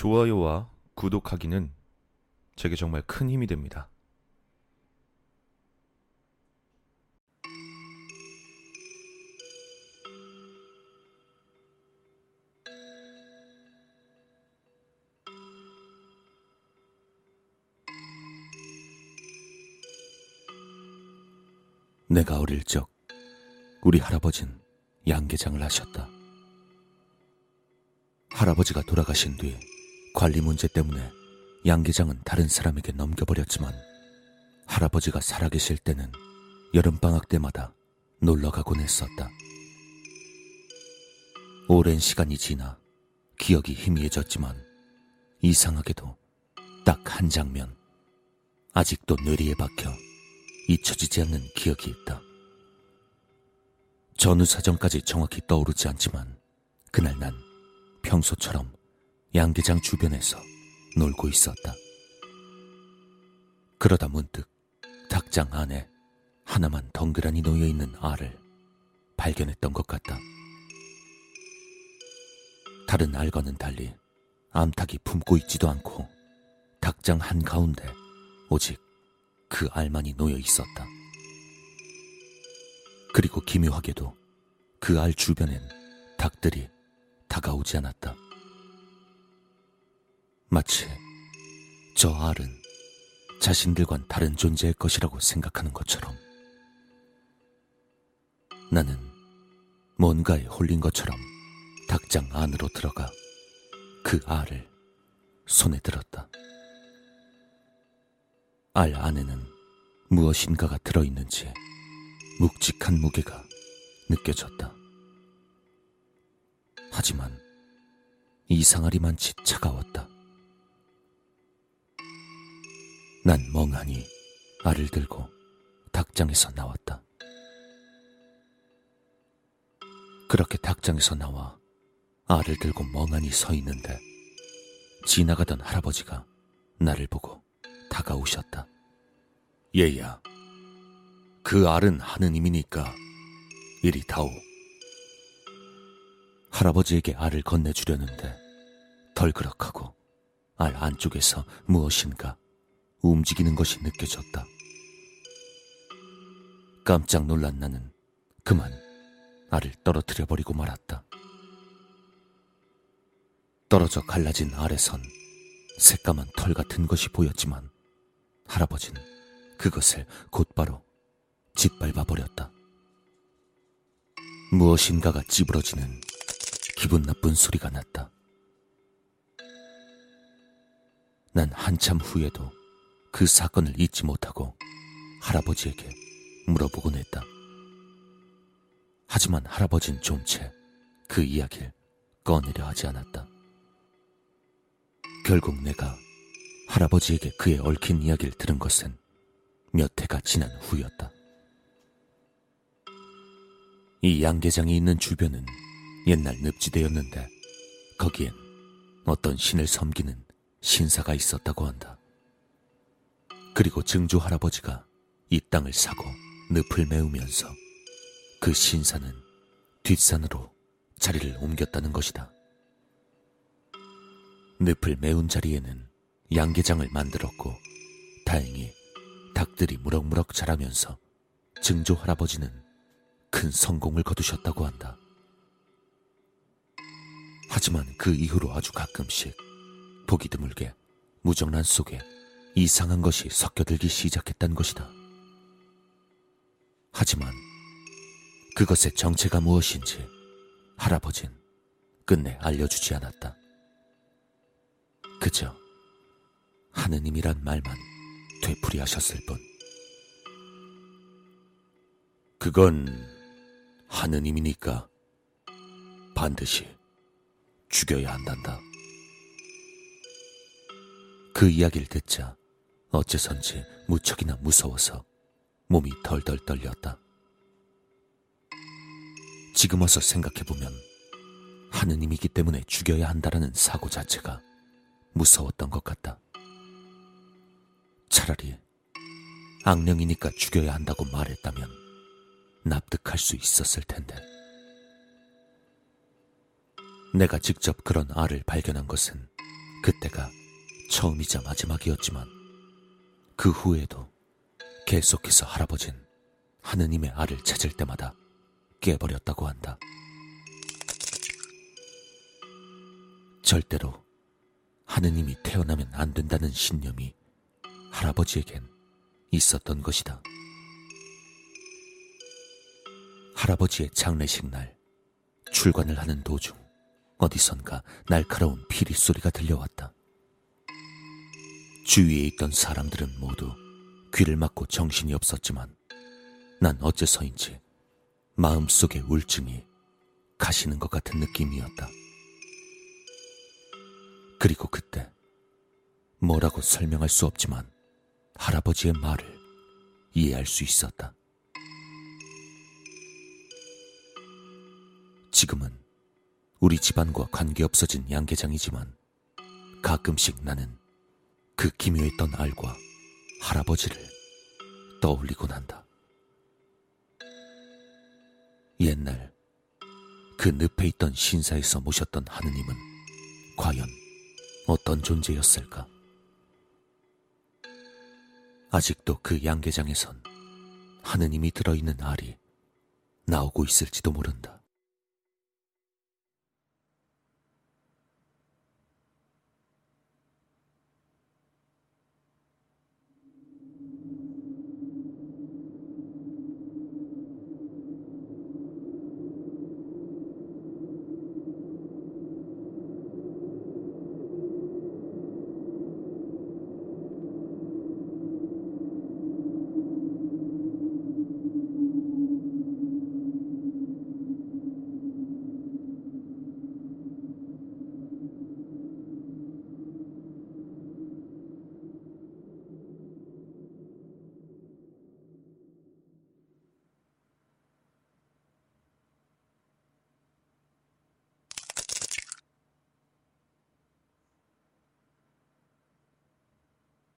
좋아요와 구독하기는 제게 정말 큰 힘이 됩니다. 내가 어릴 적 우리 할아버진 양계장을 하셨다. 할아버지가 돌아가신 뒤 관리 문제 때문에 양계장은 다른 사람에게 넘겨버렸지만 할아버지가 살아계실 때는 여름방학 때마다 놀러 가곤 했었다. 오랜 시간이 지나 기억이 희미해졌지만 이상하게도 딱 한 장면 아직도 뇌리에 박혀 잊혀지지 않는 기억이 있다. 전후 사정까지 정확히 떠오르지 않지만 그날 난 평소처럼 양계장 주변에서 놀고 있었다. 그러다 문득 닭장 안에 하나만 덩그라니 놓여 있는 알을 발견했던 것 같다. 다른 알과는 달리 암탉이 품고 있지도 않고 닭장 한가운데 오직 그 알만이 놓여 있었다. 그리고 기묘하게도 그 알 주변엔 닭들이 다가오지 않았다. 마치 저 알은 자신들과는 다른 존재의 것이라고 생각하는 것처럼 나는 뭔가에 홀린 것처럼 닭장 안으로 들어가 그 알을 손에 들었다. 알 안에는 무엇인가가 들어있는지 묵직한 무게가 느껴졌다. 하지만 이상하리만치 차가웠다. 난 멍하니 알을 들고 닭장에서 나왔다. 그렇게 닭장에서 나와 알을 들고 멍하니 서 있는데 지나가던 할아버지가 나를 보고 다가오셨다. 얘야, 그 알은 하느님이니까 이리 다오. 할아버지에게 알을 건네주려는데 덜그럭하고 알 안쪽에서 무엇인가 움직이는 것이 느껴졌다. 깜짝 놀란 나는 그만 알을 떨어뜨려 버리고 말았다. 떨어져 갈라진 알에선 새까만 털 같은 것이 보였지만 할아버지는 그것을 곧바로 짓밟아 버렸다. 무엇인가가 찌부러지는 기분 나쁜 소리가 났다. 난 한참 후에도 그 사건을 잊지 못하고 할아버지에게 물어보곤 했다. 하지만 할아버진 좀 채 그 이야기를 꺼내려 하지 않았다. 결국 내가 할아버지에게 그의 얽힌 이야기를 들은 것은 몇 해가 지난 후였다. 이 양계장이 있는 주변은 옛날 늪지대였는데 거기엔 어떤 신을 섬기는 신사가 있었다고 한다. 그리고 증조 할아버지가 이 땅을 사고 늪을 메우면서 그 신사는 뒷산으로 자리를 옮겼다는 것이다. 늪을 메운 자리에는 양계장을 만들었고 다행히 닭들이 무럭무럭 자라면서 증조 할아버지는 큰 성공을 거두셨다고 한다. 하지만 그 이후로 아주 가끔씩 보기 드물게 무정란 속에 이상한 것이 섞여들기 시작했단 것이다. 하지만 그것의 정체가 무엇인지 할아버진 끝내 알려주지 않았다. 그저 하느님이란 말만 되풀이하셨을 뿐. 그건 하느님이니까 반드시 죽여야 한단다. 그 이야기를 듣자 어째선지 무척이나 무서워서 몸이 덜덜 떨렸다. 지금 와서 생각해보면 하느님이기 때문에 죽여야 한다라는 사고 자체가 무서웠던 것 같다. 차라리 악령이니까 죽여야 한다고 말했다면 납득할 수 있었을 텐데. 내가 직접 그런 알을 발견한 것은 그때가 처음이자 마지막이었지만 그 후에도 계속해서 할아버진 하느님의 알을 찾을 때마다 깨버렸다고 한다. 절대로 하느님이 태어나면 안 된다는 신념이 할아버지에겐 있었던 것이다. 할아버지의 장례식 날 출관을 하는 도중 어디선가 날카로운 피리 소리가 들려왔다. 주위에 있던 사람들은 모두 귀를 막고 정신이 없었지만 난 어째서인지 마음속의 우울증이 가시는 것 같은 느낌이었다. 그리고 그때 뭐라고 설명할 수 없지만 할아버지의 말을 이해할 수 있었다. 지금은 우리 집안과 관계 없어진 양계장이지만 가끔씩 나는 그 기묘했던 알과 할아버지를 떠올리곤 한다. 옛날 그 늪에 있던 신사에서 모셨던 하느님은 과연 어떤 존재였을까? 아직도 그 양계장에선 하느님이 들어있는 알이 나오고 있을지도 모른다.